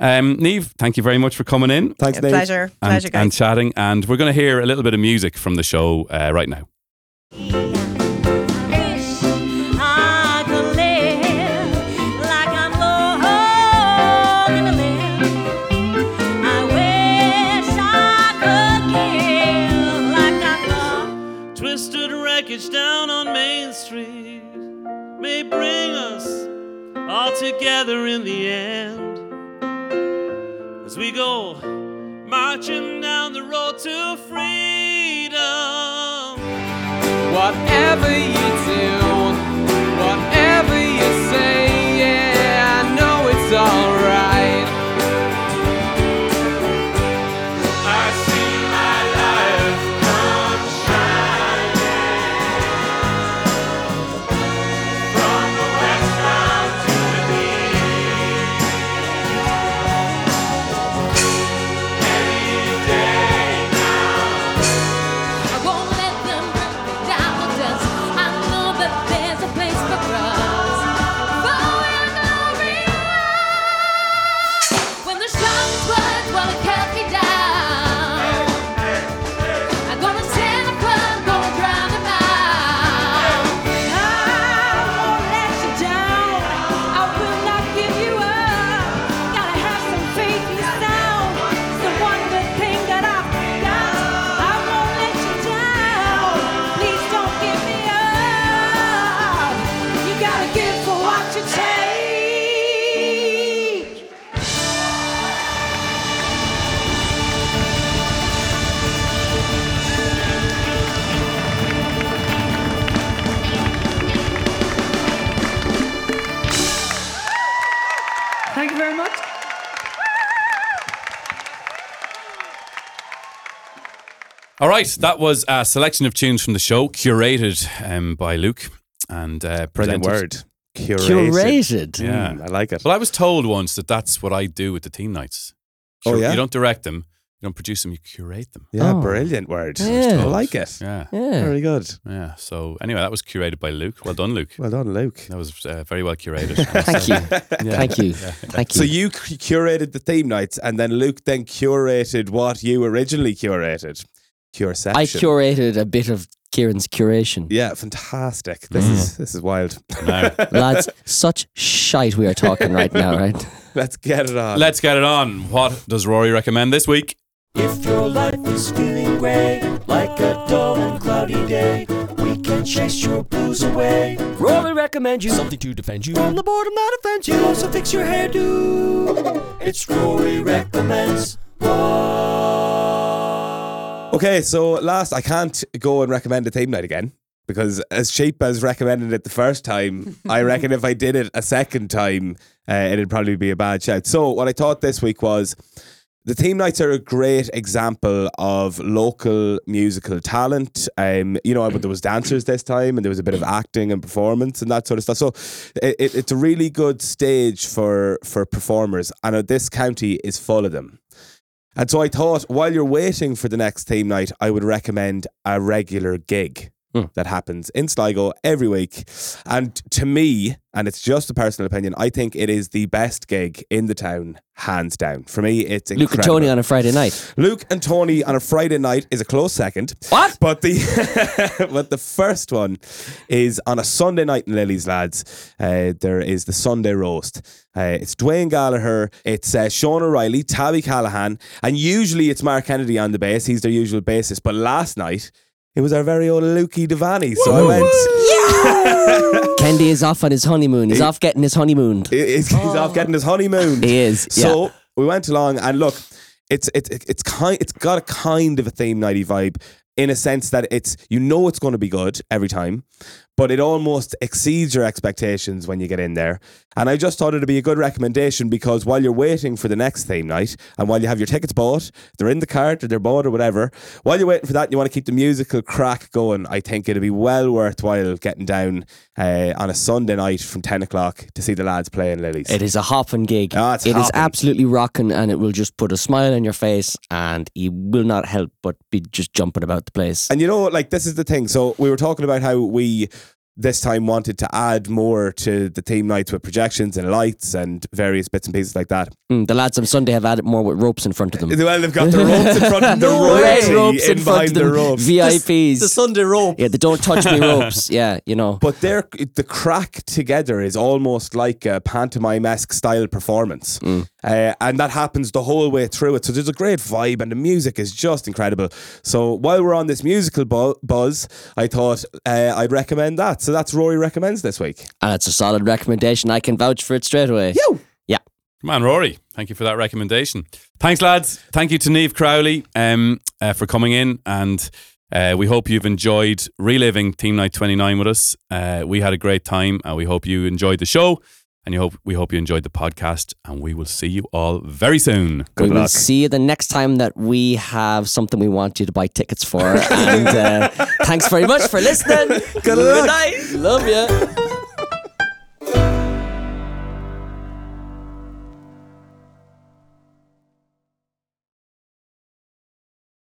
Um, Neve, thank you very much for coming in Thanks, Yeah, Nate. pleasure, and, pleasure, guys. and chatting. And we're going to hear a little bit of music from the show uh, right now. Bring us all together in the end. As we go marching down the road to freedom. Whatever you do, right, that was a selection of tunes from the show, curated um, by Luke and uh, Brilliant presented. word. Curated. Curated. Yeah, Mm, I like it. Well, I was told once that that's what I do with the theme nights. Oh, Cur- yeah? You don't direct them, you don't produce them, you curate them. Yeah, Oh. brilliant word. Yeah. I like it. Yeah, Yeah. Very good. yeah. So anyway, that was curated by Luke. Well done, Luke. Well done, Luke. That was uh, very well curated. *laughs* Thank you. *laughs* Thank you. Thank you. So you cu- curated the theme nights, and then Luke then curated what you originally curated. Cureception. I curated a bit of Kieran's curation. Yeah, fantastic. This Mm. is this is wild. Now, *laughs* Lads, such shite we are talking right now, right? *laughs* Let's get it on. let's get it on. What does Rory recommend this week? If your life is feeling grey, like a dull and cloudy day, we can chase your blues away. Rory recommends you something to defend you from the boredom that offends you. Also fix your hairdo. It's Rory recommends. Okay, so last I can't go and recommend a theme night again because as cheap as recommended it the first time, I *laughs* reckon if I did it a second time, uh, it'd probably be a bad shout. So what I thought this week was. The theme nights are a great example of local musical talent. Um, you know, but there was dancers this time, and there was a bit of acting and performance and that sort of stuff. So it, it, it's a really good stage for for performers, and this county is full of them. And so I thought, while you're waiting for the next theme night, I would recommend a regular gig Hmm. that happens in Sligo every week. And to me, and it's just a personal opinion, I think it is the best gig in the town, hands down. For me, it's Luke and. Tony on a Friday night. Luke and Tony on a Friday night is a close second. What? But the *laughs* but the first one is on a Sunday night in Lily's lads. Uh, there is the Sunday roast. Uh, it's Dwayne Gallagher, it's uh, Sean O'Reilly, Tabby Callahan, and usually it's Mark Kennedy on the bass. He's their usual bassist. But last night it was our very own Lukey Devani. So I went. Yeah! *laughs* Kendi is off on his honeymoon. He's He- off getting his honeymoon. He's, he's off oh. getting his honeymoon. He is. So yeah. we went along and look, it's it's it's kind it's got a kind of a theme nighty vibe in a sense that it's you know it's going to be good every time, but it almost exceeds your expectations when you get in there. And I just thought it'd be a good recommendation because while you're waiting for the next theme night and while you have your tickets bought, they're in the cart or they're bought or whatever, while you're waiting for that, and you want to keep the musical crack going. I think it'd be well worthwhile getting down uh, on a Sunday night from 10 o'clock to see the lads playing Lily's. It is a hopping gig. It's It is hopping. absolutely rocking and it will just put a smile on your face and you will not help but be just jumping about the place. And you know, like this is the thing. So we were talking about how we this time wanted to add more to the theme nights with projections and lights and various bits and pieces like that. Mm, the lads on Sunday have added more with ropes in front of them. Well, they've got the ropes in front of them, *laughs* the No way. royalty ropes in in front behind of the ropes. VIPs. The Sunday rope. yeah, the don't touch me *laughs* ropes. Yeah, you know. But they're, the crack together is almost like a pantomime esque style performance. Mm. Uh, and that happens the whole way through it. So there's a great vibe and the music is just incredible. So while we're on this musical bu- buzz, I thought uh, I'd recommend that. So that's Rory Recommends this week. And it's a solid recommendation. I can vouch for it straight away. You. Yeah. Come on, Rory. Thank you for that recommendation. Thanks, lads. Thank you to Neve Crowley um, uh, for coming in. And uh, we hope you've enjoyed reliving Theme Night 29 with us. Uh, we had a great time and we hope you enjoyed the show. And you hope we hope you enjoyed the podcast. And we will see you all very soon. we will see you the next time that we have something we want you to buy tickets for. *laughs* and uh, thanks very much for listening. Good luck. night. Love you.